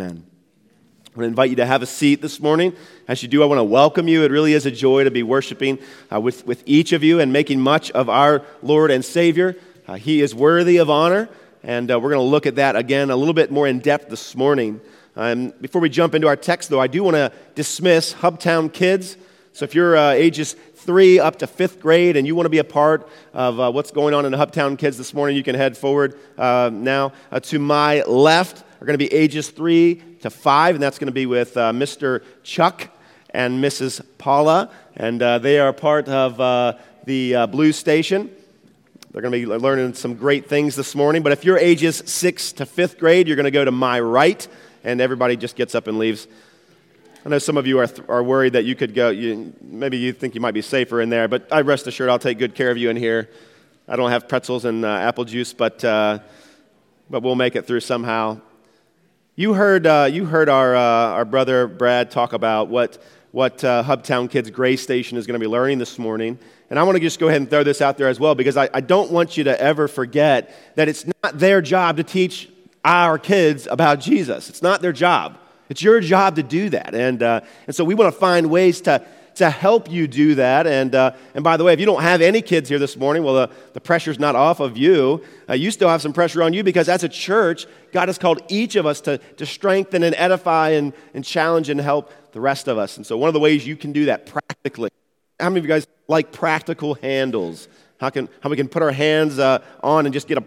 Amen. I want to invite you to have a seat this morning. As you do, I want to welcome you. It really is a joy to be worshiping uh, with, with each of you and making much of our Lord and Savior. Uh, he is worthy of honor, and uh, we're going to look at that again a little bit more in depth this morning. Um, before we jump into our text, though, I do want to dismiss Hubtown kids. So if you're uh, ages three up to fifth grade and you want to be a part of uh, what's going on in Hubtown kids this morning, you can head forward uh, now. To my left are going to be ages three to five, and that's going to be with uh, Mr. Chuck and Mrs. Paula, and uh, they are part of the Blue Station. They're going to be learning some great things this morning. But if you're ages six to fifth grade, you're going to go to my right, and everybody just gets up and leaves. I know some of you are, are worried that you could go, you, maybe you think you might be safer in there, but I rest assured I'll take good care of you in here. I don't have pretzels and uh, apple juice, but, uh, but we'll make it through somehow. You heard, uh, you heard our, uh, our brother Brad talk about what, what uh, Hubtown Kids Grace Station is going to be learning this morning. And I want to just go ahead and throw this out there as well because I, I don't want you to ever forget that it's not their job to teach our kids about Jesus. It's not their job. It's your job to do that. And, uh, and so we want to find ways to, to help you do that. And, uh, and by the way, if you don't have any kids here this morning, well, the, the pressure's not off of you. Uh, you still have some pressure on you because as a church, God has called each of us to, to strengthen and edify and, and challenge and help the rest of us. And so one of the ways you can do that practically, how many of you guys like practical handles? How, can, how we can put our hands uh, on and just get a,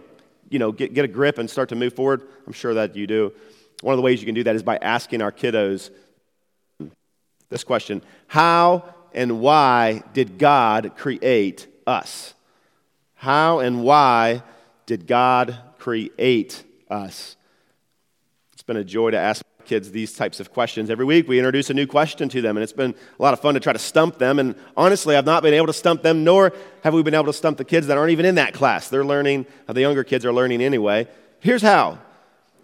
you know, get, get a grip and start to move forward? I'm sure that you do. One of the ways you can do that is by asking our kiddos this question How and why did God create us? How and why did God create us? It's been a joy to ask kids these types of questions. Every week we introduce a new question to them, and it's been a lot of fun to try to stump them. And honestly, I've not been able to stump them, nor have we been able to stump the kids that aren't even in that class. They're learning, uh, the younger kids are learning anyway. Here's how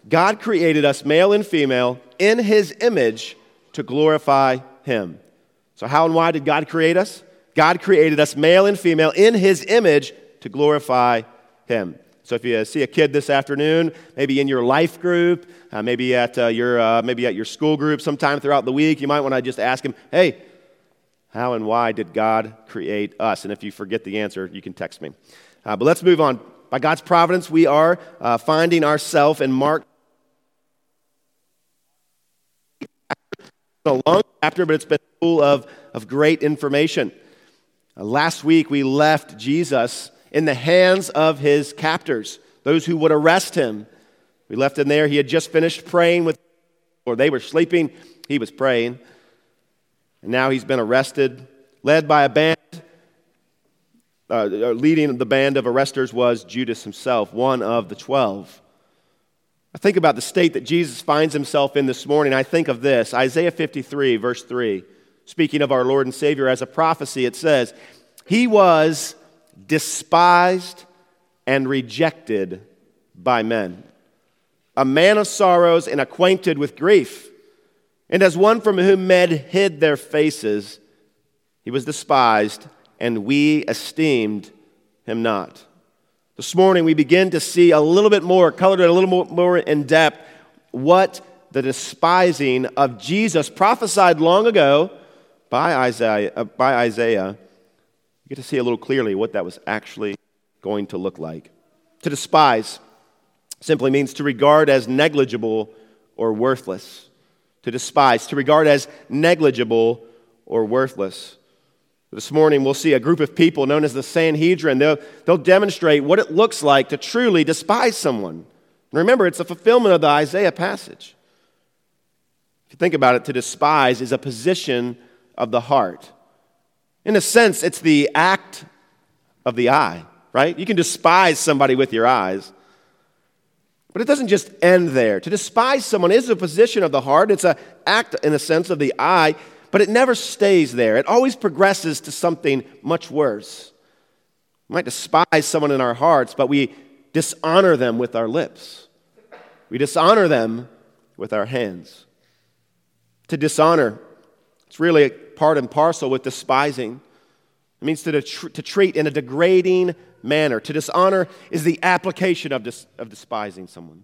God created us male and female in his image to glorify him. So, how and why did God create us? God created us male and female in his image to glorify him. So, if you see a kid this afternoon, maybe in your life group, uh, maybe, at, uh, your, uh, maybe at your school group sometime throughout the week, you might want to just ask him, hey, how and why did God create us? And if you forget the answer, you can text me. Uh, but let's move on. By God's providence, we are uh, finding ourselves in Mark a long chapter, but it's been full of, of great information. Uh, last week, we left Jesus in the hands of his captors, those who would arrest him. We left him there. He had just finished praying with, or they were sleeping. He was praying. And now he's been arrested, led by a band. Uh, leading the band of arresters was Judas himself, one of the twelve. I think about the state that Jesus finds himself in this morning. I think of this Isaiah 53, verse 3. Speaking of our Lord and Savior as a prophecy, it says, He was despised and rejected by men, a man of sorrows and acquainted with grief. And as one from whom men hid their faces, he was despised, and we esteemed him not. This morning, we begin to see a little bit more, colored a little more in depth, what the despising of Jesus prophesied long ago by Isaiah, uh, by Isaiah. You get to see a little clearly what that was actually going to look like. To despise simply means to regard as negligible or worthless. To despise, to regard as negligible or worthless. This morning, we'll see a group of people known as the Sanhedrin. They'll, they'll demonstrate what it looks like to truly despise someone. And remember, it's a fulfillment of the Isaiah passage. If you think about it, to despise is a position of the heart. In a sense, it's the act of the eye, right? You can despise somebody with your eyes. But it doesn't just end there. To despise someone is a position of the heart, it's an act, in a sense, of the eye. But it never stays there, it always progresses to something much worse. We might despise someone in our hearts, but we dishonor them with our lips. We dishonor them with our hands. To dishonor, it's really part and parcel with despising. It means to, to treat in a degrading manner. To dishonor is the application of, dis, of despising someone.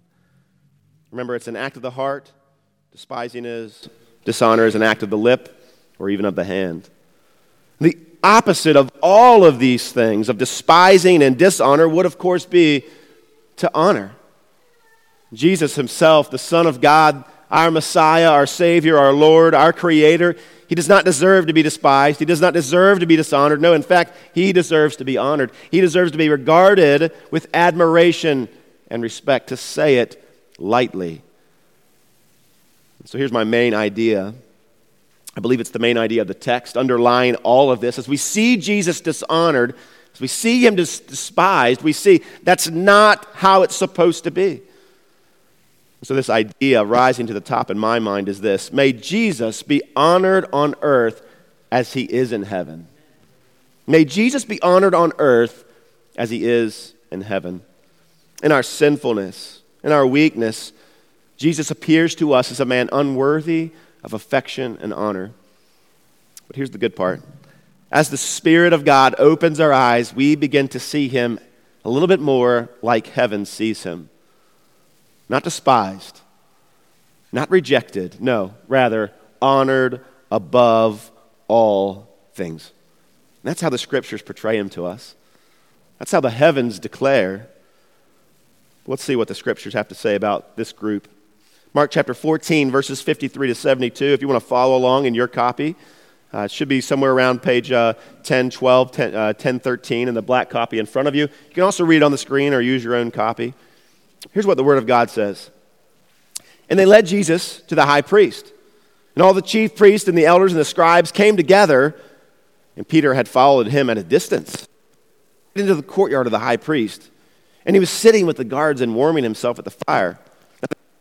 Remember, it's an act of the heart, Despising is, dishonor is an act of the lip or even of the hand. The opposite of all of these things, of despising and dishonor, would of course be to honor. Jesus himself, the Son of God, our Messiah, our Savior, our Lord, our Creator, he does not deserve to be despised. He does not deserve to be dishonored. No, in fact, he deserves to be honored. He deserves to be regarded with admiration and respect, to say it lightly. So here's my main idea. I believe it's the main idea of the text underlying all of this. As we see Jesus dishonored, as we see him despised, we see that's not how it's supposed to be. So, this idea rising to the top in my mind is this May Jesus be honored on earth as he is in heaven. May Jesus be honored on earth as he is in heaven. In our sinfulness, in our weakness, Jesus appears to us as a man unworthy of affection and honor. But here's the good part as the Spirit of God opens our eyes, we begin to see him a little bit more like heaven sees him not despised, not rejected, no, rather honored above all things. And that's how the scriptures portray him to us. That's how the heavens declare. Let's see what the scriptures have to say about this group. Mark chapter 14, verses 53 to 72. If you want to follow along in your copy, uh, it should be somewhere around page uh, 10, 12, 10, uh, 10, 13 in the black copy in front of you. You can also read it on the screen or use your own copy. Here's what the Word of God says And they led Jesus to the high priest. And all the chief priests and the elders and the scribes came together, and Peter had followed him at a distance into the courtyard of the high priest. And he was sitting with the guards and warming himself at the fire.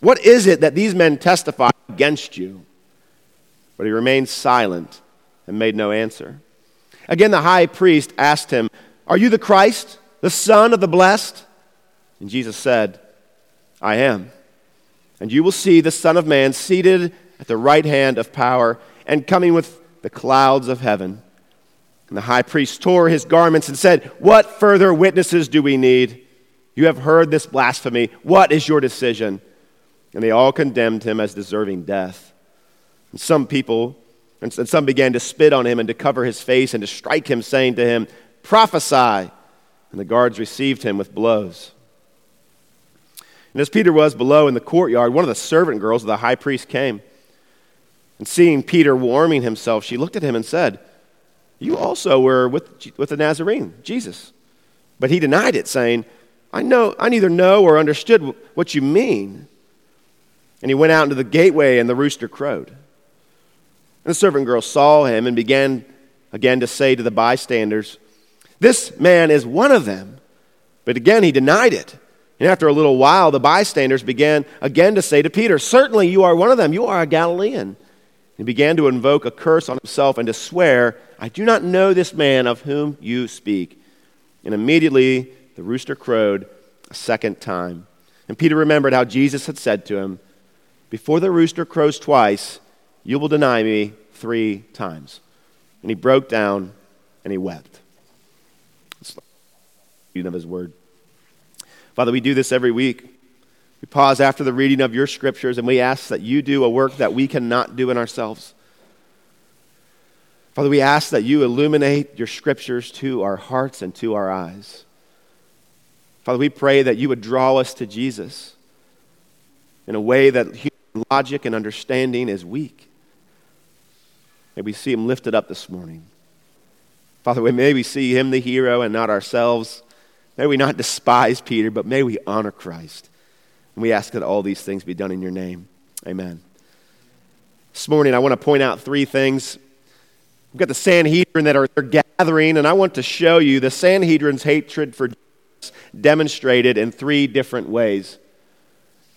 What is it that these men testify against you? But he remained silent and made no answer. Again, the high priest asked him, Are you the Christ? the Son of the Blessed? And Jesus said, I am. And you will see the Son of Man seated at the right hand of power and coming with the clouds of heaven. And the high priest tore his garments and said, What further witnesses do we need? You have heard this blasphemy. What is your decision? And they all condemned him as deserving death. And some people, and some began to spit on him and to cover his face and to strike him, saying to him, Prophesy and the guards received him with blows. And as Peter was below in the courtyard, one of the servant girls of the high priest came. And seeing Peter warming himself, she looked at him and said, You also were with, with the Nazarene, Jesus. But he denied it, saying, I, know, I neither know or understood what you mean. And he went out into the gateway, and the rooster crowed. And the servant girl saw him and began again to say to the bystanders, this man is one of them. But again, he denied it. And after a little while, the bystanders began again to say to Peter, Certainly you are one of them. You are a Galilean. He began to invoke a curse on himself and to swear, I do not know this man of whom you speak. And immediately the rooster crowed a second time. And Peter remembered how Jesus had said to him, Before the rooster crows twice, you will deny me three times. And he broke down and he wept of His Word. Father, we do this every week. We pause after the reading of your scriptures and we ask that you do a work that we cannot do in ourselves. Father, we ask that you illuminate your scriptures to our hearts and to our eyes. Father, we pray that you would draw us to Jesus in a way that logic and understanding is weak. May we see him lifted up this morning. Father, may we see him the hero and not ourselves. May we not despise Peter, but may we honor Christ. And we ask that all these things be done in your name. Amen. This morning, I want to point out three things. We've got the Sanhedrin that are gathering, and I want to show you the Sanhedrin's hatred for Jesus demonstrated in three different ways.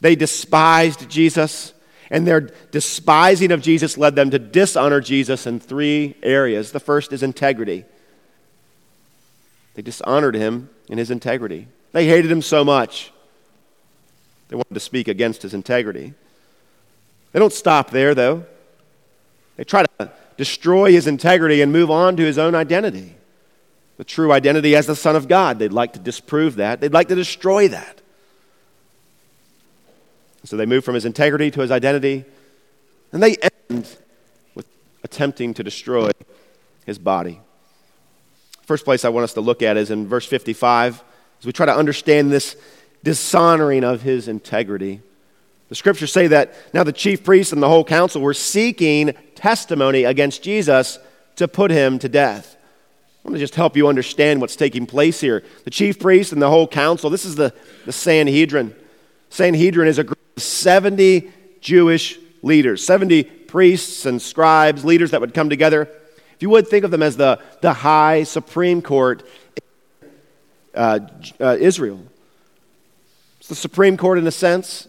They despised Jesus, And their despising of Jesus led them to dishonor Jesus in three areas. The first is integrity. They dishonored him in his integrity. They hated him so much, they wanted to speak against his integrity. They don't stop there, though. They try to destroy his integrity and move on to his own identity. The true identity as the Son of God. They'd like to disprove that, they'd like to destroy that. So they move from his integrity to his identity, and they end with attempting to destroy his body. First place I want us to look at is in verse 55, as we try to understand this dishonoring of his integrity. The scriptures say that now the chief priests and the whole council were seeking testimony against Jesus to put him to death. I want to just help you understand what's taking place here. The chief priests and the whole council, this is the, the Sanhedrin. Sanhedrin is a group of 70 Jewish leaders, 70 priests and scribes, leaders that would come together. If you would think of them as the, the high Supreme Court uh, uh, Israel. It's the Supreme Court in a sense.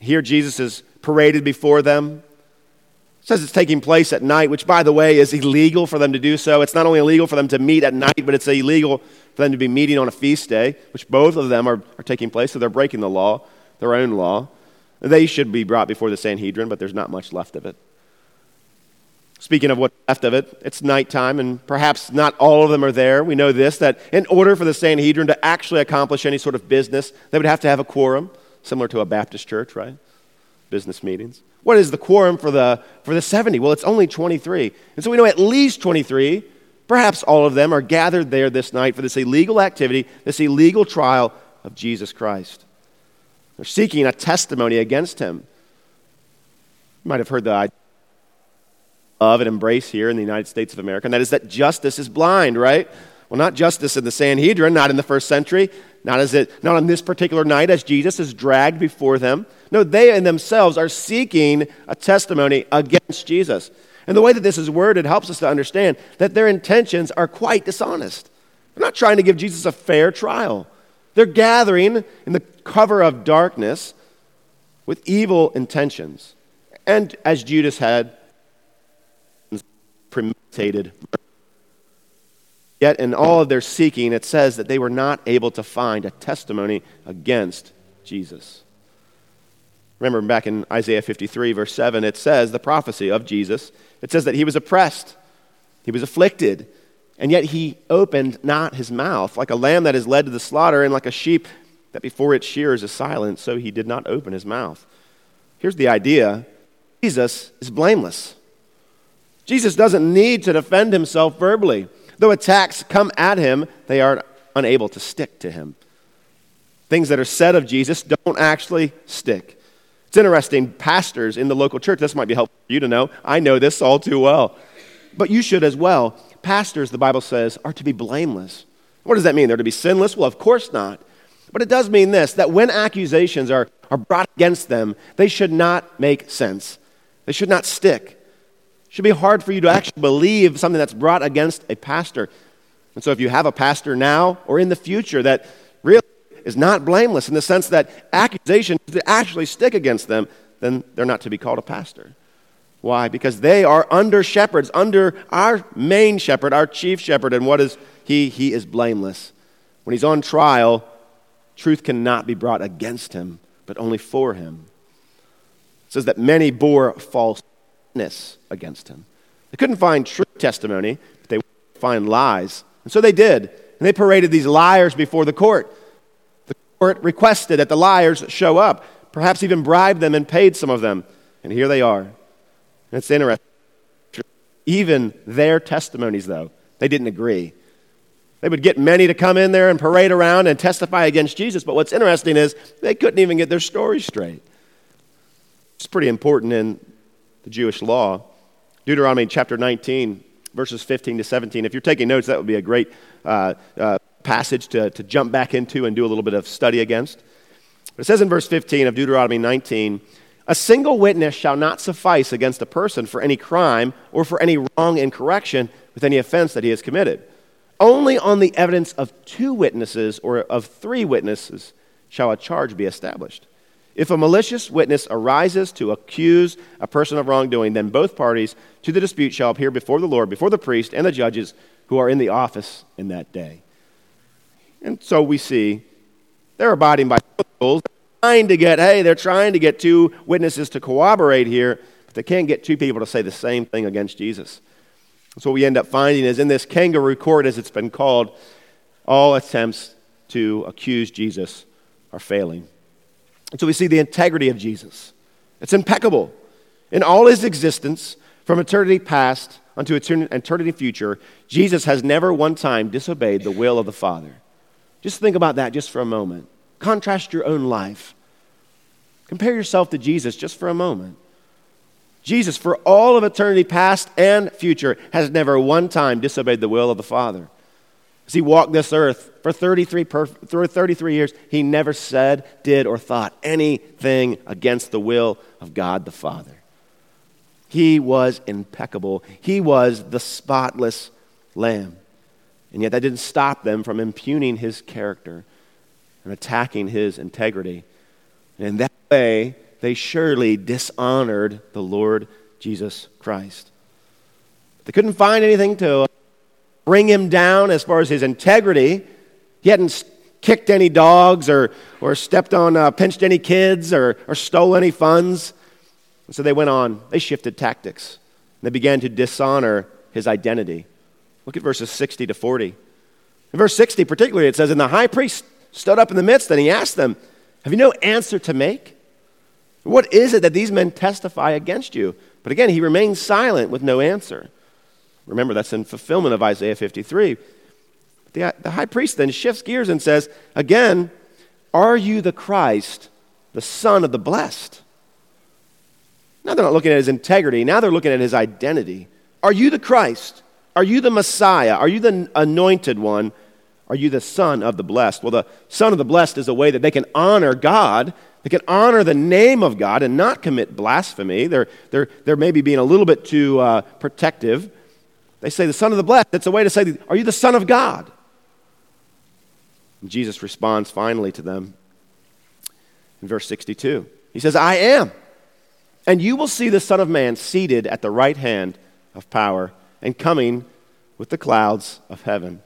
Here, Jesus is paraded before them. Says it's taking place at night, which, by the way, is illegal for them to do so. It's not only illegal for them to meet at night, but it's illegal for them to be meeting on a feast day, which both of them are, are taking place, so they're breaking the law, their own law. They should be brought before the Sanhedrin, but there's not much left of it. Speaking of what's left of it, it's nighttime, and perhaps not all of them are there. We know this that in order for the Sanhedrin to actually accomplish any sort of business, they would have to have a quorum similar to a Baptist church, right? Business meetings. What is the quorum for the, for the 70? Well, it's only 23. And so we know at least 23, perhaps all of them, are gathered there this night for this illegal activity, this illegal trial of Jesus Christ. They're seeking a testimony against him. You might have heard the idea of and embrace here in the United States of America, and that is that justice is blind, right? Well, not justice in the Sanhedrin, not in the first century, not, as it, not on this particular night as Jesus is dragged before them. No, they in themselves are seeking a testimony against Jesus. And the way that this is worded helps us to understand that their intentions are quite dishonest. They're not trying to give Jesus a fair trial. They're gathering in the cover of darkness with evil intentions. And as Judas had premeditated Yet, in all of their seeking, it says that they were not able to find a testimony against Jesus. Remember back in Isaiah 53, verse 7, it says, the prophecy of Jesus, it says that he was oppressed, he was afflicted, and yet he opened not his mouth. Like a lamb that is led to the slaughter, and like a sheep that before its shears is silent, so he did not open his mouth. Here's the idea Jesus is blameless. Jesus doesn't need to defend himself verbally. Though attacks come at him, they are unable to stick to him. Things that are said of Jesus don't actually stick. It's interesting, pastors in the local church, this might be helpful for you to know. I know this all too well. But you should as well. Pastors, the Bible says, are to be blameless. What does that mean? They're to be sinless? Well, of course not. But it does mean this that when accusations are, are brought against them, they should not make sense. They should not stick should be hard for you to actually believe something that's brought against a pastor. And so, if you have a pastor now or in the future that really is not blameless in the sense that accusations actually stick against them, then they're not to be called a pastor. Why? Because they are under shepherds, under our main shepherd, our chief shepherd. And what is he? He is blameless. When he's on trial, truth cannot be brought against him, but only for him. It says that many bore false witness against him. They couldn't find true testimony, but they would find lies. And so they did. And they paraded these liars before the court. The court requested that the liars show up, perhaps even bribed them and paid some of them. And here they are. And it's interesting. Even their testimonies, though, they didn't agree. They would get many to come in there and parade around and testify against Jesus. But what's interesting is they couldn't even get their story straight. It's pretty important in the Jewish law. Deuteronomy chapter 19, verses 15 to 17. If you're taking notes, that would be a great uh, uh, passage to, to jump back into and do a little bit of study against. But it says in verse 15 of Deuteronomy 19, a single witness shall not suffice against a person for any crime or for any wrong in correction with any offense that he has committed. Only on the evidence of two witnesses or of three witnesses shall a charge be established. If a malicious witness arises to accuse a person of wrongdoing, then both parties to the dispute shall appear before the Lord, before the priest and the judges who are in the office in that day. And so we see they're abiding by rules, trying to get, hey, they're trying to get two witnesses to corroborate here, but they can't get two people to say the same thing against Jesus. So what we end up finding is in this kangaroo court, as it's been called, all attempts to accuse Jesus are failing. And so we see the integrity of Jesus. It's impeccable. In all his existence, from eternity past unto eternity future, Jesus has never one time disobeyed the will of the Father. Just think about that just for a moment. Contrast your own life. Compare yourself to Jesus just for a moment. Jesus, for all of eternity past and future, has never one time disobeyed the will of the Father. As he walked this earth for 33, per, 33 years, he never said, did, or thought anything against the will of God the Father. He was impeccable. He was the spotless lamb. And yet that didn't stop them from impugning his character and attacking his integrity. And in that way, they surely dishonored the Lord Jesus Christ. They couldn't find anything to bring him down as far as his integrity. He hadn't kicked any dogs or, or stepped on, uh, pinched any kids or, or stole any funds. And so they went on, they shifted tactics. They began to dishonor his identity. Look at verses 60 to 40. In verse 60, particularly, it says, And the high priest stood up in the midst and he asked them, Have you no answer to make? What is it that these men testify against you? But again, he remains silent with no answer. Remember, that's in fulfillment of Isaiah 53. The, the high priest then shifts gears and says, Again, are you the Christ, the Son of the Blessed? Now they're not looking at his integrity, now they're looking at his identity. Are you the Christ? Are you the Messiah? Are you the anointed one? Are you the Son of the Blessed? Well, the Son of the Blessed is a way that they can honor God. They can honor the name of God and not commit blasphemy. They're, they're, they're maybe being a little bit too uh, protective. They say, the Son of the Blessed. It's a way to say, Are you the Son of God? And Jesus responds finally to them in verse 62. He says, I am. And you will see the Son of Man seated at the right hand of power and coming with the clouds of heaven.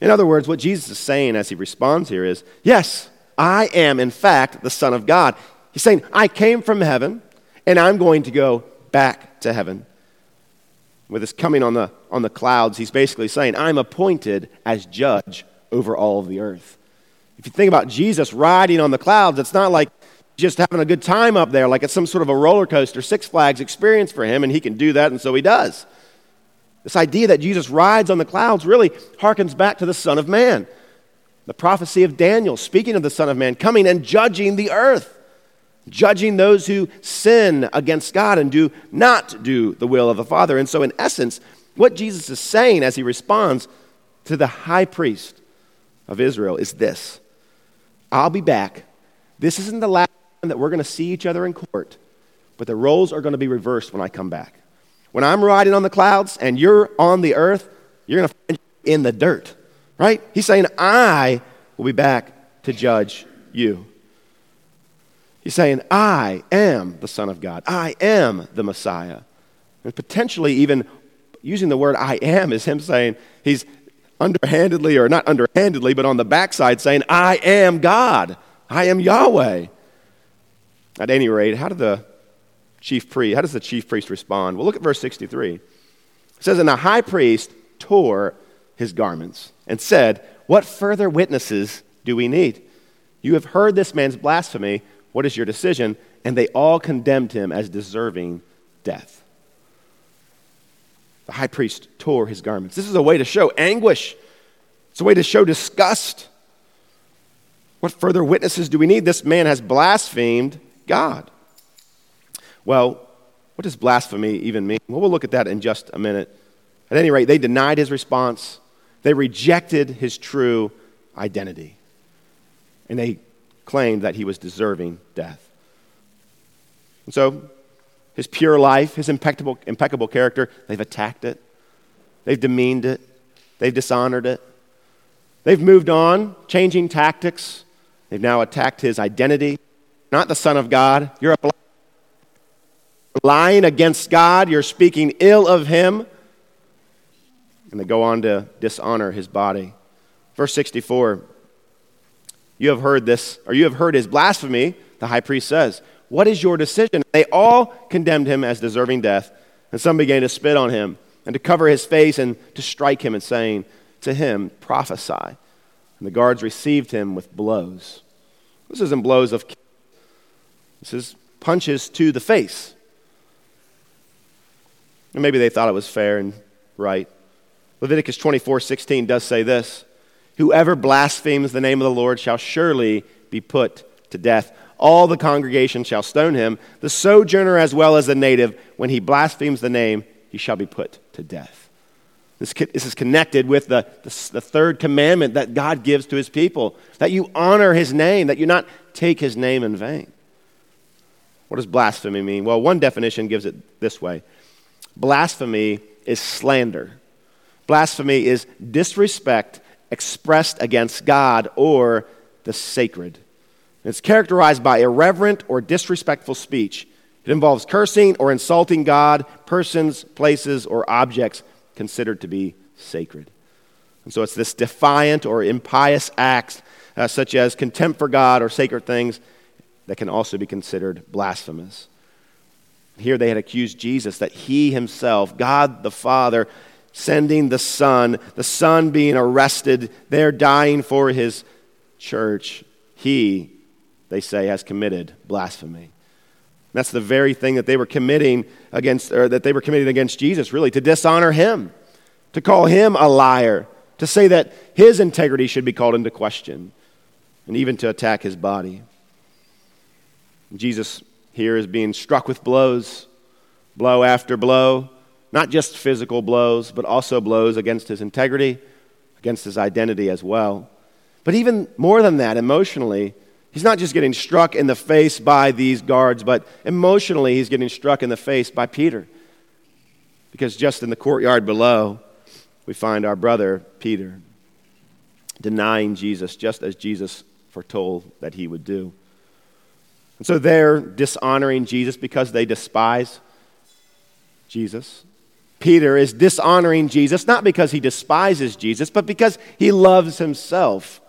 In other words, what Jesus is saying as he responds here is, Yes, I am, in fact, the Son of God. He's saying, I came from heaven, and I'm going to go back to heaven. With his coming on the, on the clouds, he's basically saying, I'm appointed as judge over all of the earth. If you think about Jesus riding on the clouds, it's not like just having a good time up there, like it's some sort of a roller coaster, Six Flags experience for him, and he can do that, and so he does. This idea that Jesus rides on the clouds really harkens back to the Son of Man. The prophecy of Daniel, speaking of the Son of Man, coming and judging the earth, judging those who sin against God and do not do the will of the Father. And so, in essence, what Jesus is saying as he responds to the high priest of Israel is this I'll be back. This isn't the last time that we're going to see each other in court, but the roles are going to be reversed when I come back. When I'm riding on the clouds and you're on the earth, you're going to find in the dirt, right? He's saying, I will be back to judge you. He's saying, I am the Son of God. I am the Messiah. And potentially, even using the word I am is him saying, he's underhandedly, or not underhandedly, but on the backside saying, I am God. I am Yahweh. At any rate, how did the chief priest, how does the chief priest respond? Well, look at verse 63. It says, And the high priest tore his garments and said, What further witnesses do we need? You have heard this man's blasphemy. What is your decision? And they all condemned him as deserving death. The high priest tore his garments. This is a way to show anguish, it's a way to show disgust. What further witnesses do we need? This man has blasphemed God. Well, what does blasphemy even mean? Well, we'll look at that in just a minute. At any rate, they denied his response, they rejected his true identity, and they claimed that he was deserving death. And so, his pure life, his impeccable, impeccable character, they've attacked it, they've demeaned it, they've dishonored it. They've moved on, changing tactics. They've now attacked his identity, not the Son of God. You're lying against God. You're speaking ill of him. And they go on to dishonor his body. Verse 64 You have heard this, or you have heard his blasphemy, the high priest says. What is your decision? They all condemned him as deserving death, and some began to spit on him and to cover his face and to strike him and saying to him, Prophesy. And the guards received him with blows. This isn't blows of this is punches to the face. And maybe they thought it was fair and right. Leviticus 24 16 does say this Whoever blasphemes the name of the Lord shall surely be put to death. All the congregation shall stone him, the sojourner as well as the native. When he blasphemes the name, he shall be put to death. This, this is connected with the, the, the third commandment that God gives to his people that you honor his name, that you not take his name in vain. What does blasphemy mean? Well, one definition gives it this way blasphemy is slander. Blasphemy is disrespect expressed against God or the sacred. It's characterized by irreverent or disrespectful speech. It involves cursing or insulting God, persons, places, or objects considered to be sacred. And so it's this defiant or impious acts, uh, such as contempt for God or sacred things, that can also be considered blasphemous. Here they had accused Jesus that he himself, God the Father, sending the Son, the Son being arrested, there dying for his church, he, they say, has committed blasphemy. That's the very thing that they were committing against, or that they were committing against Jesus, really, to dishonor him, to call him a liar, to say that his integrity should be called into question, and even to attack his body. Jesus here is being struck with blows, blow after blow, not just physical blows, but also blows against his integrity, against his identity as well. But even more than that, emotionally, He's not just getting struck in the face by these guards, but emotionally, he's getting struck in the face by Peter. Because just in the courtyard below, we find our brother Peter denying Jesus, just as Jesus foretold that he would do. And so they're dishonoring Jesus because they despise Jesus. Peter is dishonoring Jesus not because he despises Jesus, but because he loves himself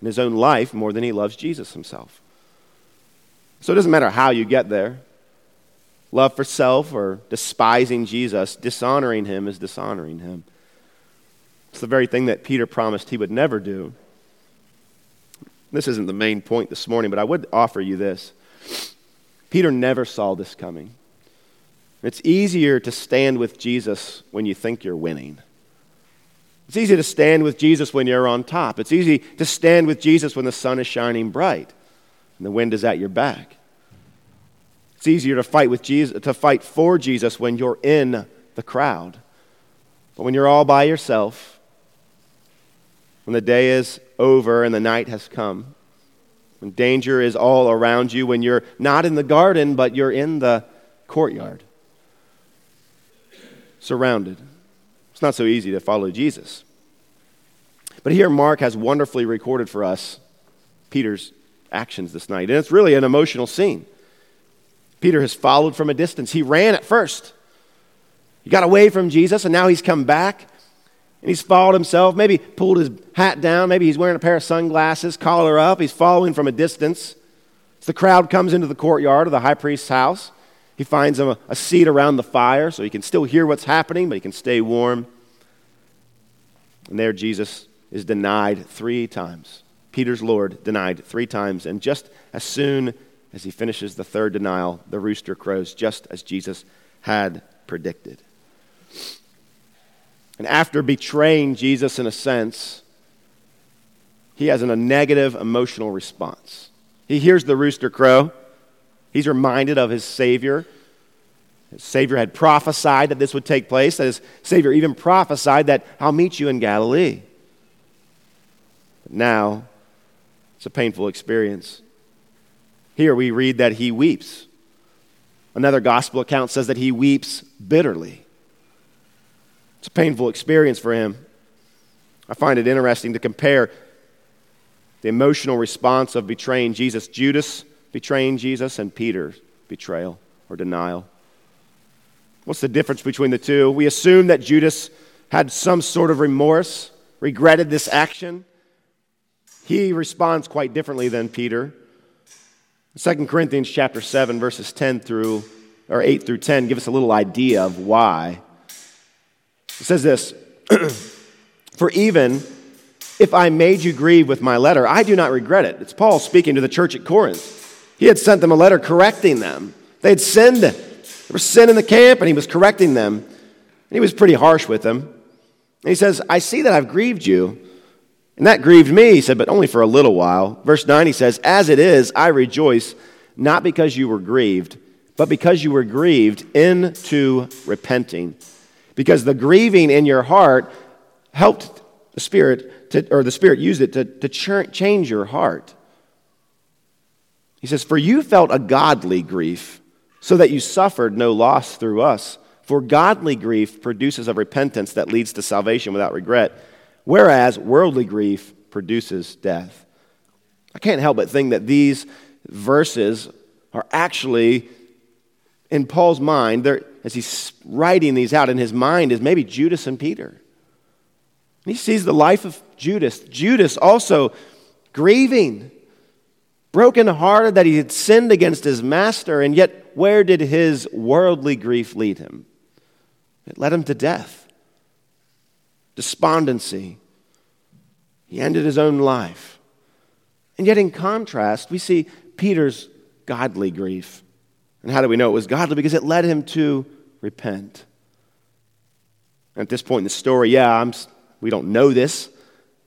in his own life more than he loves Jesus himself. So it doesn't matter how you get there love for self or despising Jesus, dishonoring him is dishonoring him. It's the very thing that Peter promised he would never do. This isn't the main point this morning, but I would offer you this. Peter never saw this coming. It's easier to stand with Jesus when you think you're winning. It's easy to stand with Jesus when you're on top. It's easy to stand with Jesus when the sun is shining bright and the wind is at your back. It's easier to fight with Jesus to fight for Jesus when you're in the crowd. But when you're all by yourself, when the day is over and the night has come, when danger is all around you, when you're not in the garden, but you're in the courtyard, surrounded. It's not so easy to follow Jesus. But here, Mark has wonderfully recorded for us Peter's actions this night. And it's really an emotional scene. Peter has followed from a distance. He ran at first, he got away from Jesus, and now he's come back. And he's followed himself, maybe pulled his hat down, maybe he's wearing a pair of sunglasses, collar up. He's following from a distance. As the crowd comes into the courtyard of the high priest's house, he finds him a, a seat around the fire so he can still hear what's happening, but he can stay warm. And there Jesus is denied three times. Peter's Lord denied three times. And just as soon as he finishes the third denial, the rooster crows, just as Jesus had predicted. And after betraying Jesus in a sense, he has a negative emotional response. He hears the rooster crow. He's reminded of his Savior. His Savior had prophesied that this would take place, that his Savior even prophesied that I'll meet you in Galilee. But now, it's a painful experience. Here we read that he weeps. Another gospel account says that he weeps bitterly. It's a painful experience for him. I find it interesting to compare the emotional response of betraying Jesus. Judas betraying Jesus and Peter's betrayal or denial. What's the difference between the two? We assume that Judas had some sort of remorse, regretted this action. He responds quite differently than Peter. 2 Corinthians chapter 7 verses 10 through or 8 through 10 give us a little idea of why. It says this, "For even if I made you grieve with my letter, I do not regret it." It's Paul speaking to the church at Corinth. He had sent them a letter correcting them. They had sinned. There was sin in the camp and he was correcting them. And he was pretty harsh with them. And he says, "I see that I've grieved you." And that grieved me, he said, but only for a little while. Verse 9, he says, As it is, I rejoice, not because you were grieved, but because you were grieved into repenting. Because the grieving in your heart helped the Spirit, to, or the Spirit used it to, to change your heart. He says, For you felt a godly grief, so that you suffered no loss through us. For godly grief produces a repentance that leads to salvation without regret whereas worldly grief produces death. I can't help but think that these verses are actually in Paul's mind, as he's writing these out, in his mind is maybe Judas and Peter. he sees the life of Judas. Judas also grieving, brokenhearted that he had sinned against his master, and yet where did his worldly grief lead him? It led him to death despondency. He ended his own life. And yet, in contrast, we see Peter's godly grief. And how do we know it was godly? Because it led him to repent. At this point in the story, yeah, I'm, we don't know this,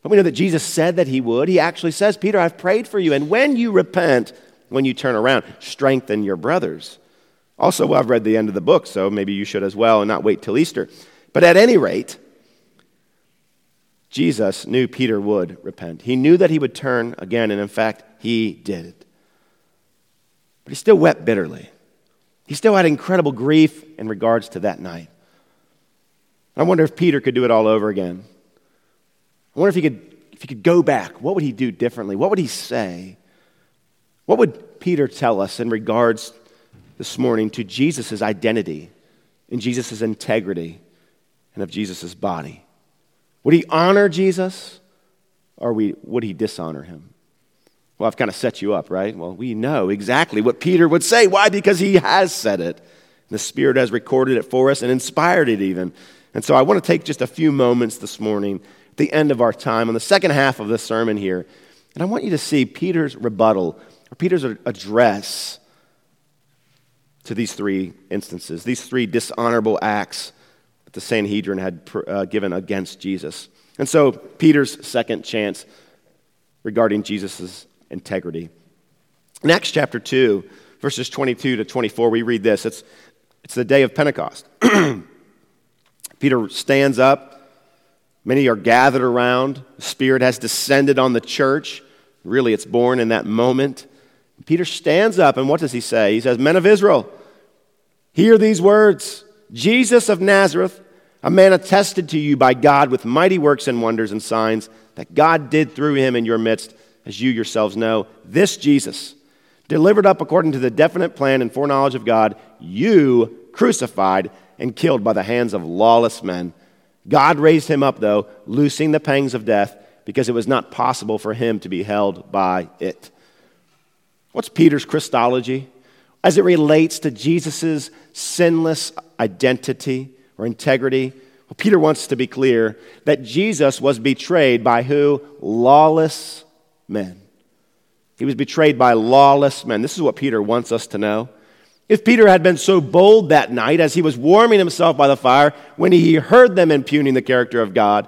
but we know that Jesus said that he would. He actually says, Peter, I've prayed for you. And when you repent, when you turn around, strengthen your brothers. Also, well, I've read the end of the book, so maybe you should as well and not wait till Easter. But at any rate, Jesus knew Peter would repent. He knew that he would turn again, and in fact, he did. But he still wept bitterly. He still had incredible grief in regards to that night. I wonder if Peter could do it all over again. I wonder if he could, if he could go back. What would he do differently? What would he say? What would Peter tell us in regards this morning to Jesus' identity, and Jesus' integrity, and of Jesus' body? Would he honor Jesus or would he dishonor him? Well, I've kind of set you up, right? Well, we know exactly what Peter would say. Why? Because he has said it. The Spirit has recorded it for us and inspired it even. And so I want to take just a few moments this morning the end of our time on the second half of this sermon here. And I want you to see Peter's rebuttal or Peter's address to these three instances, these three dishonorable acts that the Sanhedrin had uh, given against Jesus. And so, Peter's second chance regarding Jesus' integrity. In Acts chapter 2, verses 22 to 24, we read this. It's, it's the day of Pentecost. Peter stands up. Many are gathered around. The Spirit has descended on the church. Really, it's born in that moment. Peter stands up, and what does he say? He says, Men of Israel, hear these words. Jesus of Nazareth, a man attested to you by God with mighty works and wonders and signs that God did through him in your midst, as you yourselves know. This Jesus, delivered up according to the definite plan and foreknowledge of God, you crucified and killed by the hands of lawless men. God raised him up, though, loosing the pangs of death, because it was not possible for him to be held by it. What's Peter's Christology? as it relates to Jesus' sinless identity or integrity? Well, Peter wants to be clear that Jesus was betrayed by who? Lawless men. He was betrayed by lawless men. This is what Peter wants us to know. If Peter had been so bold that night as he was warming himself by the fire, when he heard them impugning the character of God,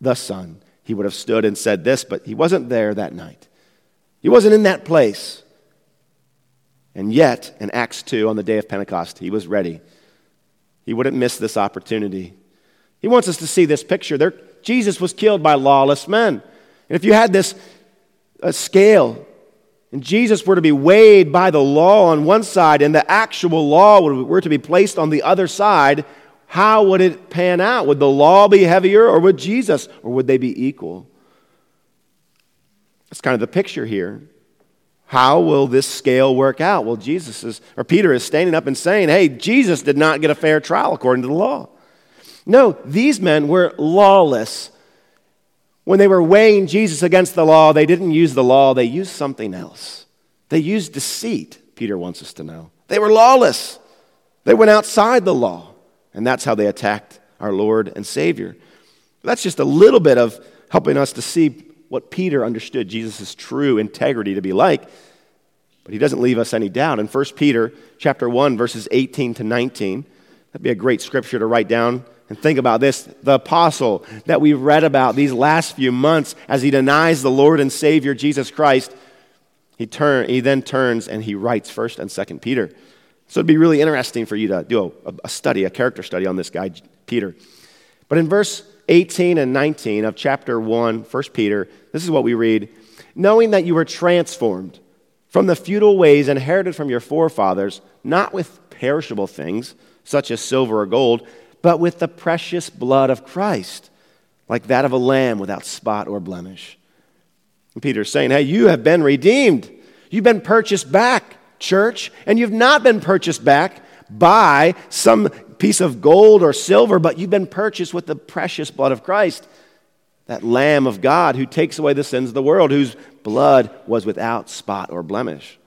the Son, he would have stood and said this, but he wasn't there that night. He wasn't in that place. And yet, in Acts 2, on the day of Pentecost, he was ready. He wouldn't miss this opportunity. He wants us to see this picture. There, Jesus was killed by lawless men. And if you had this scale, and Jesus were to be weighed by the law on one side, and the actual law were to be placed on the other side, how would it pan out? Would the law be heavier, or would Jesus, or would they be equal? That's kind of the picture here. how will this scale work out? Well, Jesus is, or Peter is standing up and saying, hey, Jesus did not get a fair trial according to the law. No, these men were lawless. When they were weighing Jesus against the law, they didn't use the law, they used something else. They used deceit, Peter wants us to know. They were lawless. They went outside the law, and that's how they attacked our Lord and Savior. That's just a little bit of helping us to see what Peter understood Jesus' true integrity to be like. But he doesn't leave us any doubt. In 1 Peter chapter 1, verses 18 to 19, that'd be a great scripture to write down and think about this. The apostle that we've read about these last few months as he denies the Lord and Savior Jesus Christ, he, turn, he then turns and he writes 1st and 2nd Peter. So it'd be really interesting for you to do a, a study, a character study on this guy, Peter. But in verse 18 and 19 of chapter 1, 1 Peter, this is what we read Knowing that you were transformed from the futile ways inherited from your forefathers, not with perishable things, such as silver or gold, but with the precious blood of Christ, like that of a lamb without spot or blemish. And Peter's saying, Hey, you have been redeemed. You've been purchased back, church, and you've not been purchased back by some piece of gold or silver, but you've been purchased with the precious blood of Christ, that Lamb of God who takes away the sins of the world, whose blood was without spot or blemish.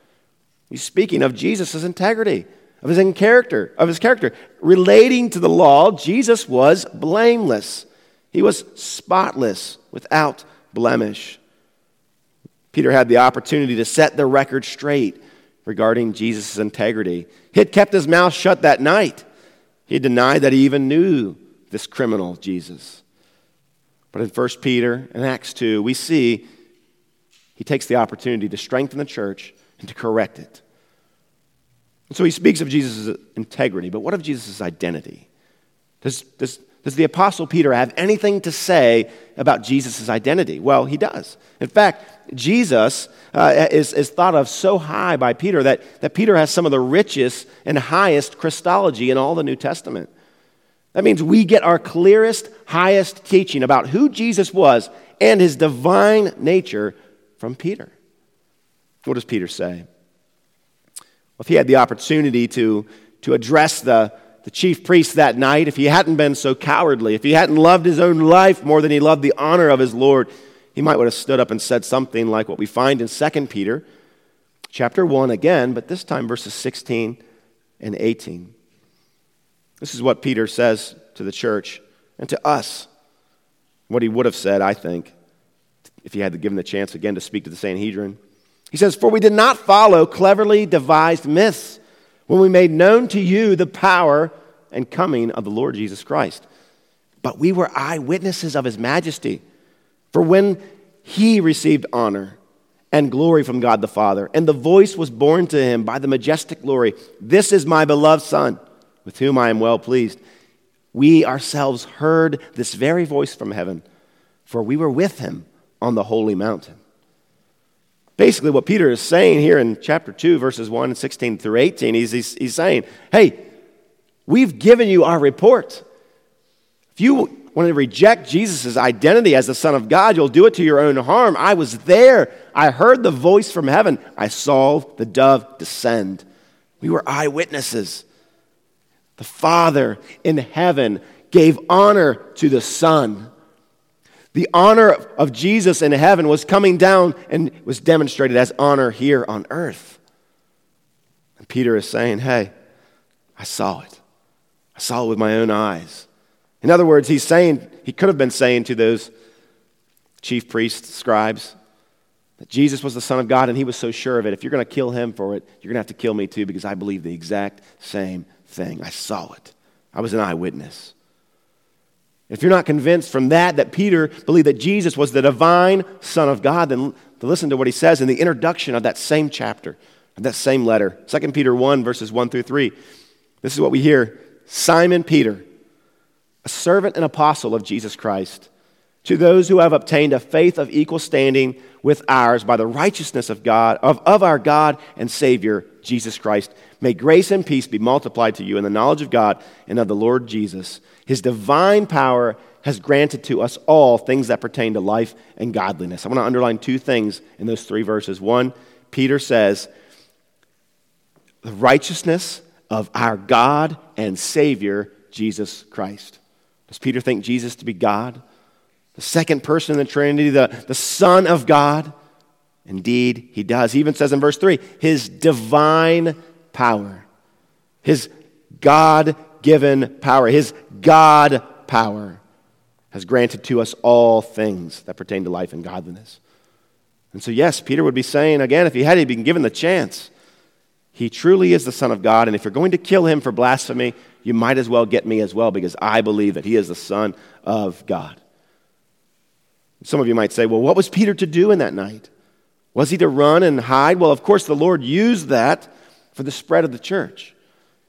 He's speaking of Jesus' integrity, of his character, of his character. Relating to the law, Jesus was blameless. He was spotless, without blemish. Peter had the opportunity to set the record straight regarding Jesus' integrity. He had kept his mouth shut that night. He denied that he even knew this criminal, Jesus. But in 1 Peter and Acts 2, we see he takes the opportunity to strengthen the church and to correct it. And so he speaks of Jesus' integrity, but what of Jesus' identity? Does, does, does the Apostle Peter have anything to say about Jesus' identity? Well, he does. In fact, Jesus uh, is, is thought of so high by Peter that, that Peter has some of the richest and highest Christology in all the New Testament. That means we get our clearest, highest teaching about who Jesus was and his divine nature from Peter. What does Peter say? If he had the opportunity to, to address the, the chief priest that night, if he hadn't been so cowardly, if he hadn't loved his own life more than he loved the honor of his Lord, he might would have stood up and said something like what we find in 2 Peter chapter 1 again, but this time verses 16 and 18. This is what Peter says to the church and to us. What he would have said, I think, if he had given the chance again to speak to the Sanhedrin. He says, For we did not follow cleverly devised myths when we made known to you the power and coming of the Lord Jesus Christ, but we were eyewitnesses of his majesty. For when he received honor and glory from God the Father, and the voice was borne to him by the majestic glory, This is my beloved Son, with whom I am well pleased. We ourselves heard this very voice from heaven, for we were with him on the holy mountain. Basically, what Peter is saying here in chapter 2, verses 1 and 16 through 18, he's, he's, he's saying, Hey, we've given you our report. If you want to reject Jesus' identity as the Son of God, you'll do it to your own harm. I was there. I heard the voice from heaven. I saw the dove descend. We were eyewitnesses. The Father in heaven gave honor to the Son. The honor of Jesus in heaven was coming down and was demonstrated as honor here on earth. And Peter is saying, Hey, I saw it. I saw it with my own eyes. In other words, he's saying, he could have been saying to those chief priests, scribes, that Jesus was the Son of God and he was so sure of it. If you're going to kill him for it, you're going to have to kill me too because I believe the exact same thing. I saw it, I was an eyewitness. If you're not convinced from that that Peter believed that Jesus was the divine Son of God, then listen to what he says in the introduction of that same chapter, of that same letter. 2 Peter 1, verses 1 through 3. This is what we hear Simon Peter a servant and apostle of Jesus Christ, to those who have obtained a faith of equal standing with ours by the righteousness of God, of, of our God and Savior, Jesus Christ. May grace and peace be multiplied to you in the knowledge of God and of the Lord Jesus. His divine power has granted to us all things that pertain to life and godliness. I want to underline two things in those three verses. One, Peter says, the righteousness of our God and Savior, Jesus Christ. Does Peter think Jesus to be God? The second person in the Trinity, the, the Son of God? Indeed, he does. He even says in verse 3 his divine power, his God given power, his God power has granted to us all things that pertain to life and godliness. And so, yes, Peter would be saying again, if he had been given the chance, he truly is the Son of God. And if you're going to kill him for blasphemy, you might as well get me as well because I believe that he is the Son of God. Some of you might say, well, what was Peter to do in that night? Was he to run and hide? Well, of course, the Lord used that for the spread of the church.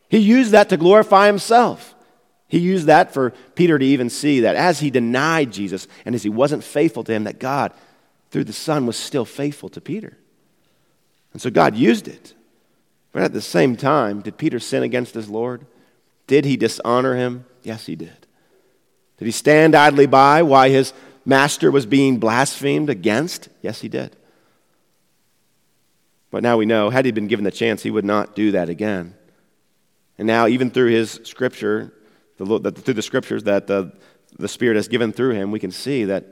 He used that to glorify himself. He used that for Peter to even see that as he denied Jesus and as he wasn't faithful to him, that God, through the Son, was still faithful to Peter. And so God used it. But at the same time, did Peter sin against his Lord? Did he dishonor him? Yes, he did. Did he stand idly by while his master was being blasphemed against? Yes, he did. But now we know, had he been given the chance, he would not do that again. And now, even through his scripture, the, through the scriptures that the, the Spirit has given through him, we can see that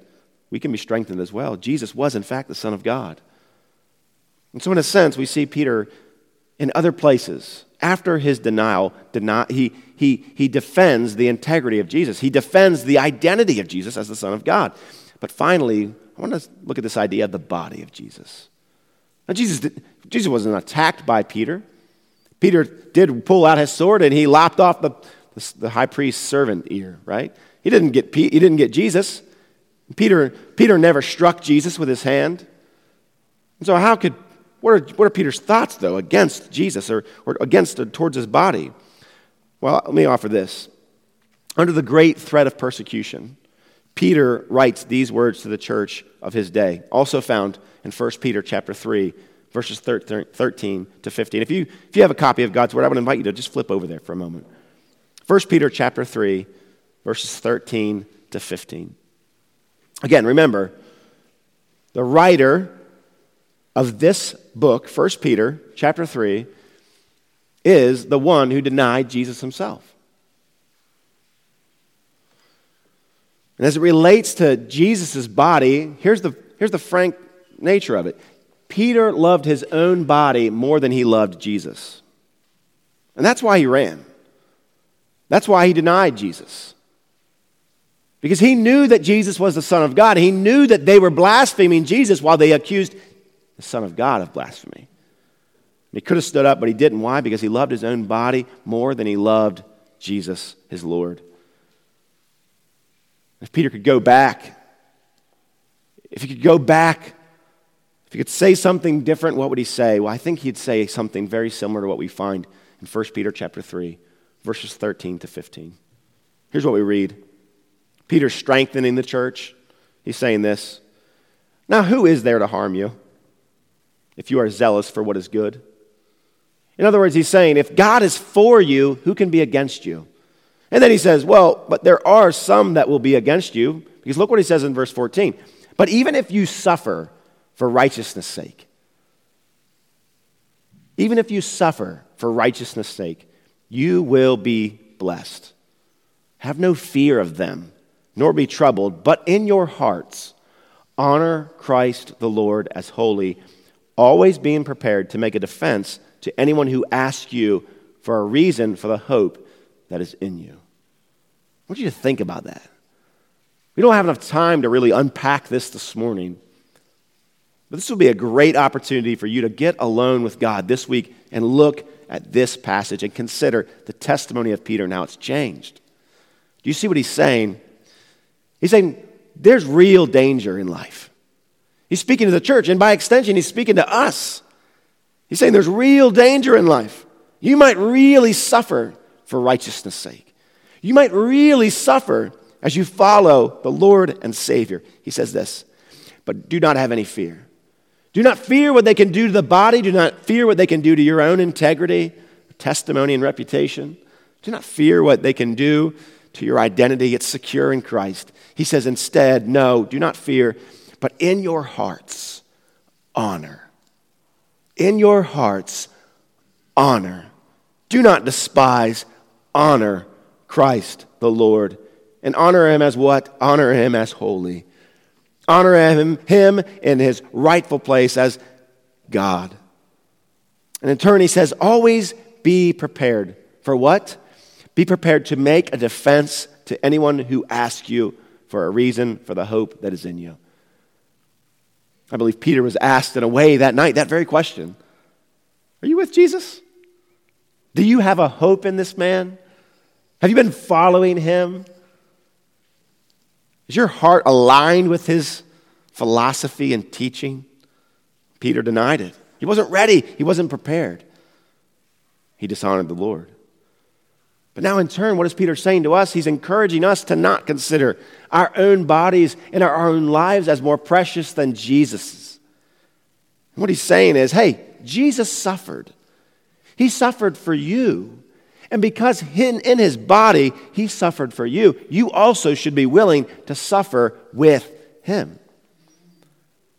we can be strengthened as well. Jesus was, in fact, the Son of God. And so, in a sense, we see Peter in other places. After his denial, deny, he, he, he defends the integrity of Jesus. He defends the identity of Jesus as the Son of God. But finally, I want to look at this idea of the body of Jesus. Now, Jesus, did, Jesus wasn't attacked by Peter. Peter did pull out his sword and he lopped off the, the, the high priest's servant ear, right? He didn't get, he didn't get Jesus. Peter, Peter never struck Jesus with his hand. And so, how could, what are, what are Peter's thoughts, though, against Jesus or, or against or towards his body? Well, let me offer this. Under the great threat of persecution, Peter writes these words to the church of his day, also found in 1 Peter chapter 3, verses 13 to 15. If you, if you have a copy of God's word, I would invite you to just flip over there for a moment. 1 Peter chapter 3, verses 13 to 15. Again, remember, the writer of this book, 1 Peter chapter 3, is the one who denied Jesus himself. And as it relates to Jesus' body, here's the, here's the frank nature of it Peter loved his own body more than he loved Jesus. And that's why he ran. That's why he denied Jesus. Because he knew that Jesus was the Son of God. He knew that they were blaspheming Jesus while they accused the Son of God of blasphemy. He could have stood up, but he didn't. Why? Because he loved his own body more than he loved Jesus, his Lord. If Peter could go back, if he could go back if he could say something different, what would he say? Well, I think he'd say something very similar to what we find in 1 Peter chapter 3, verses 13 to 15. Here's what we read. Peter's strengthening the church. He's saying this. Now, who is there to harm you if you are zealous for what is good? In other words, he's saying, if God is for you, who can be against you? And then he says, well, but there are some that will be against you. Because look what he says in verse 14. But even if you suffer for righteousness' sake. Even if you suffer for righteousness' sake, you will be blessed. Have no fear of them, nor be troubled, but in your hearts honor Christ the Lord as holy, always being prepared to make a defense to anyone who asks you for a reason for the hope that is in you. I want you to think about that. We don't have enough time to really unpack this this morning. But this will be a great opportunity for you to get alone with God this week and look at this passage and consider the testimony of Peter and how it's changed. Do you see what he's saying? He's saying there's real danger in life. He's speaking to the church, and by extension, he's speaking to us. He's saying there's real danger in life. You might really suffer for righteousness' sake. You might really suffer as you follow the Lord and Savior. He says this, but do not have any fear. Do not fear what they can do to the body. Do not fear what they can do to your own integrity, testimony, and reputation. Do not fear what they can do to your identity. It's secure in Christ. He says instead, no, do not fear, but in your hearts, honor. in your hearts honor. Do not despise honor Christ the Lord. And honor him as what? Honor him as holy. Honor him, him in his rightful place as God. And in turn, he says, always be prepared. For what? Be prepared to make a defense to anyone who asks you for a reason for the hope that is in you. I believe Peter was asked in a way that night that very question Are you with Jesus? Do you have a hope in this man? Have you been following him? Is your heart aligned with his philosophy and teaching? Peter denied it. He wasn't ready, he wasn't prepared. He dishonored the Lord. But now, in turn, what is Peter saying to us? He's encouraging us to not consider our own bodies and our own lives as more precious than Jesus's. What he's saying is hey, Jesus suffered. He suffered for you. And because in, in his body he suffered for you, you also should be willing to suffer with him.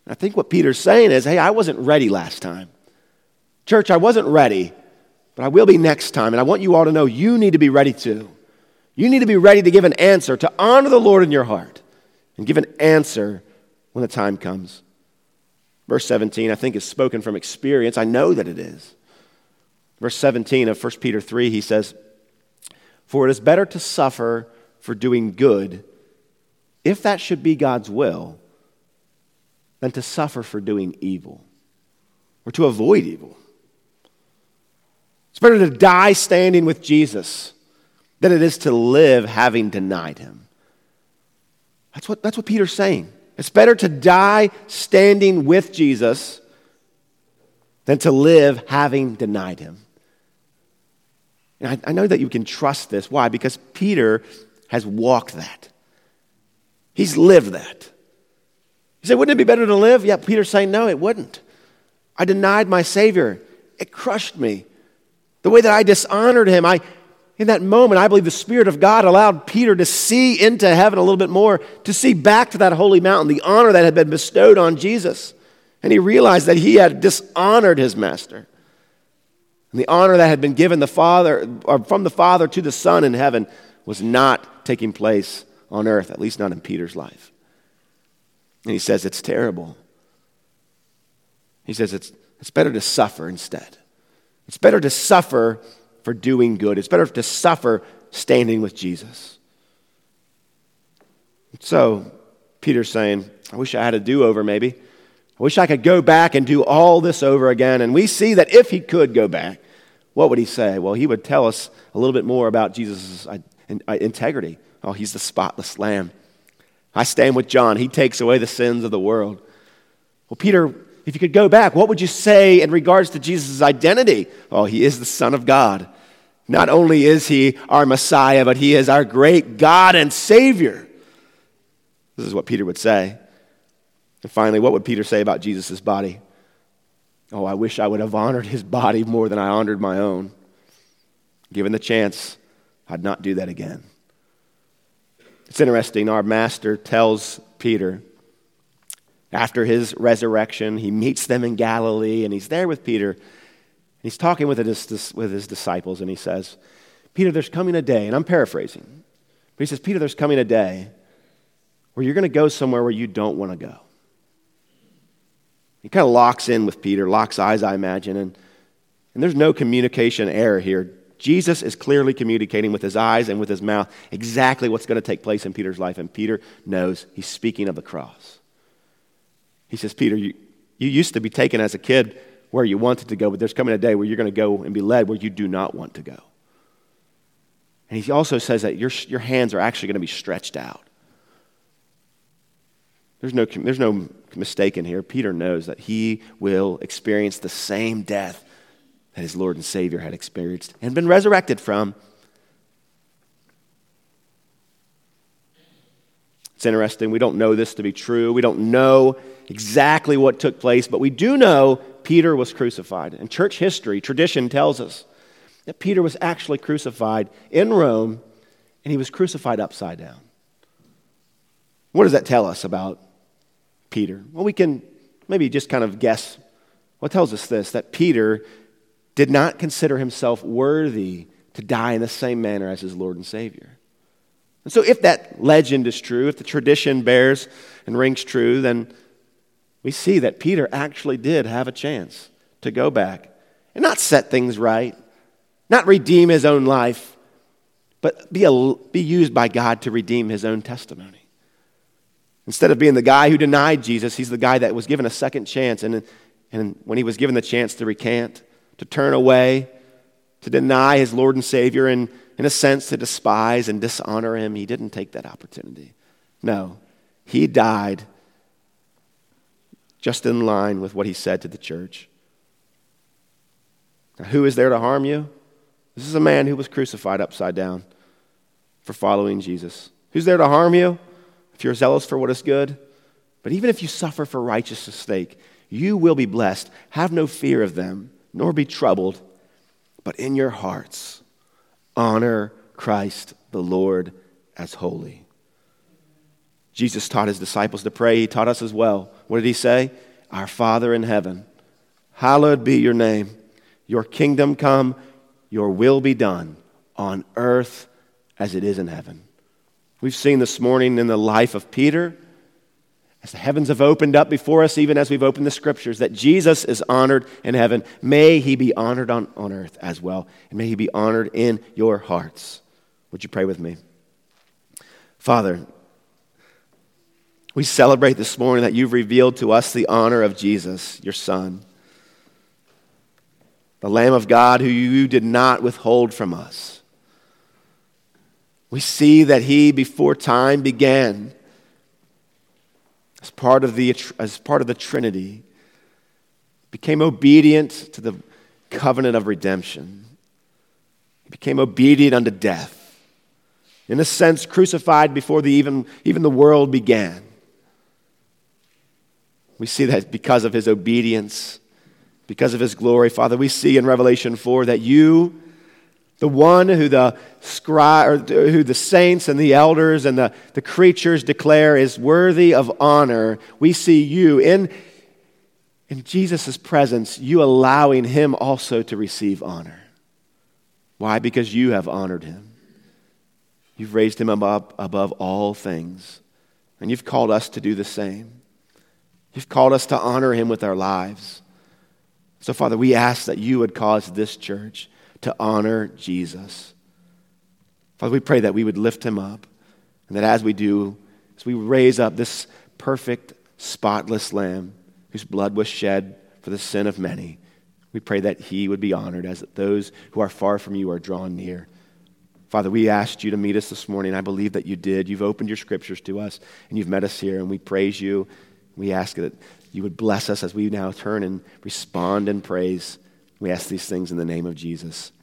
I think what Peter's saying is hey, I wasn't ready last time. Church, I wasn't ready, but I will be next time. And I want you all to know you need to be ready too. You need to be ready to give an answer, to honor the Lord in your heart, and give an answer when the time comes. Verse 17, I think, is spoken from experience. I know that it is. Verse 17 of 1 Peter 3, he says, For it is better to suffer for doing good, if that should be God's will, than to suffer for doing evil or to avoid evil. It's better to die standing with Jesus than it is to live having denied him. That's what, that's what Peter's saying. It's better to die standing with Jesus than to live having denied him. And I, I know that you can trust this. Why? Because Peter has walked that, he's lived that. You say, wouldn't it be better to live? Yeah, Peter's saying, no, it wouldn't. I denied my Savior. It crushed me. The way that I dishonored him, I, in that moment, I believe the Spirit of God allowed Peter to see into heaven a little bit more, to see back to that holy mountain, the honor that had been bestowed on Jesus. And he realized that he had dishonored his master. And the honor that had been given the Father, or from the Father to the Son in heaven, was not taking place on earth, at least not in Peter's life. And he says it's terrible. He says it's, it's better to suffer instead. It's better to suffer for doing good. It's better to suffer standing with Jesus. So, Peter's saying, I wish I had a do over, maybe. I wish I could go back and do all this over again. And we see that if he could go back, what would he say? Well, he would tell us a little bit more about Jesus' integrity. Oh, he's the spotless lamb. I stand with John. He takes away the sins of the world. Well, Peter if you could go back, what would you say in regards to Jesus' identity? Oh, he is the Son of God. Not only is he our Messiah, but he is our great God and Savior. This is what Peter would say. And finally, what would Peter say about Jesus' body? Oh, I wish I would have honored his body more than I honored my own. Given the chance, I'd not do that again. It's interesting. Our master tells Peter, after his resurrection, he meets them in Galilee and he's there with Peter. And he's talking with his, with his disciples and he says, Peter, there's coming a day, and I'm paraphrasing, but he says, Peter, there's coming a day where you're going to go somewhere where you don't want to go. He kind of locks in with Peter, locks eyes, I imagine, and, and there's no communication error here. Jesus is clearly communicating with his eyes and with his mouth exactly what's going to take place in Peter's life, and Peter knows he's speaking of the cross. He says, Peter, you, you used to be taken as a kid where you wanted to go, but there's coming a day where you're going to go and be led where you do not want to go. And he also says that your, your hands are actually going to be stretched out. There's no, there's no mistake in here. Peter knows that he will experience the same death that his Lord and Savior had experienced and been resurrected from. It's interesting. We don't know this to be true. We don't know exactly what took place, but we do know Peter was crucified. And church history, tradition tells us that Peter was actually crucified in Rome, and he was crucified upside down. What does that tell us about Peter? Well, we can maybe just kind of guess what tells us this that Peter did not consider himself worthy to die in the same manner as his Lord and Savior. And so, if that legend is true, if the tradition bears and rings true, then we see that Peter actually did have a chance to go back and not set things right, not redeem his own life, but be, a, be used by God to redeem his own testimony. Instead of being the guy who denied Jesus, he's the guy that was given a second chance. And, and when he was given the chance to recant, to turn away, to deny his Lord and Savior, and in a sense to despise and dishonor him, he didn't take that opportunity. No, he died just in line with what he said to the church. Now, who is there to harm you? This is a man who was crucified upside down for following Jesus. Who's there to harm you? If you're zealous for what is good. But even if you suffer for righteousness' sake, you will be blessed. Have no fear of them, nor be troubled, but in your hearts honor Christ the Lord as holy. Jesus taught his disciples to pray. He taught us as well. What did he say? Our Father in heaven, hallowed be your name. Your kingdom come, your will be done on earth as it is in heaven. We've seen this morning in the life of Peter, as the heavens have opened up before us, even as we've opened the scriptures, that Jesus is honored in heaven. May he be honored on, on earth as well, and may he be honored in your hearts. Would you pray with me? Father, we celebrate this morning that you've revealed to us the honor of Jesus, your Son, the Lamb of God who you did not withhold from us. We see that he, before time began, as part of the, as part of the Trinity, became obedient to the covenant of redemption. He became obedient unto death. In a sense, crucified before the even, even the world began. We see that because of his obedience, because of his glory. Father, we see in Revelation 4 that you, the one who the, scribe, or who the saints and the elders and the, the creatures declare is worthy of honor, we see you in, in Jesus' presence, you allowing him also to receive honor. Why? Because you have honored him. You've raised him above, above all things, and you've called us to do the same. You've called us to honor him with our lives. So, Father, we ask that you would cause this church to honor Jesus. Father, we pray that we would lift him up, and that as we do, as we raise up this perfect, spotless lamb whose blood was shed for the sin of many, we pray that he would be honored as those who are far from you are drawn near. Father, we asked you to meet us this morning. I believe that you did. You've opened your scriptures to us, and you've met us here, and we praise you. We ask that you would bless us as we now turn and respond in praise. We ask these things in the name of Jesus.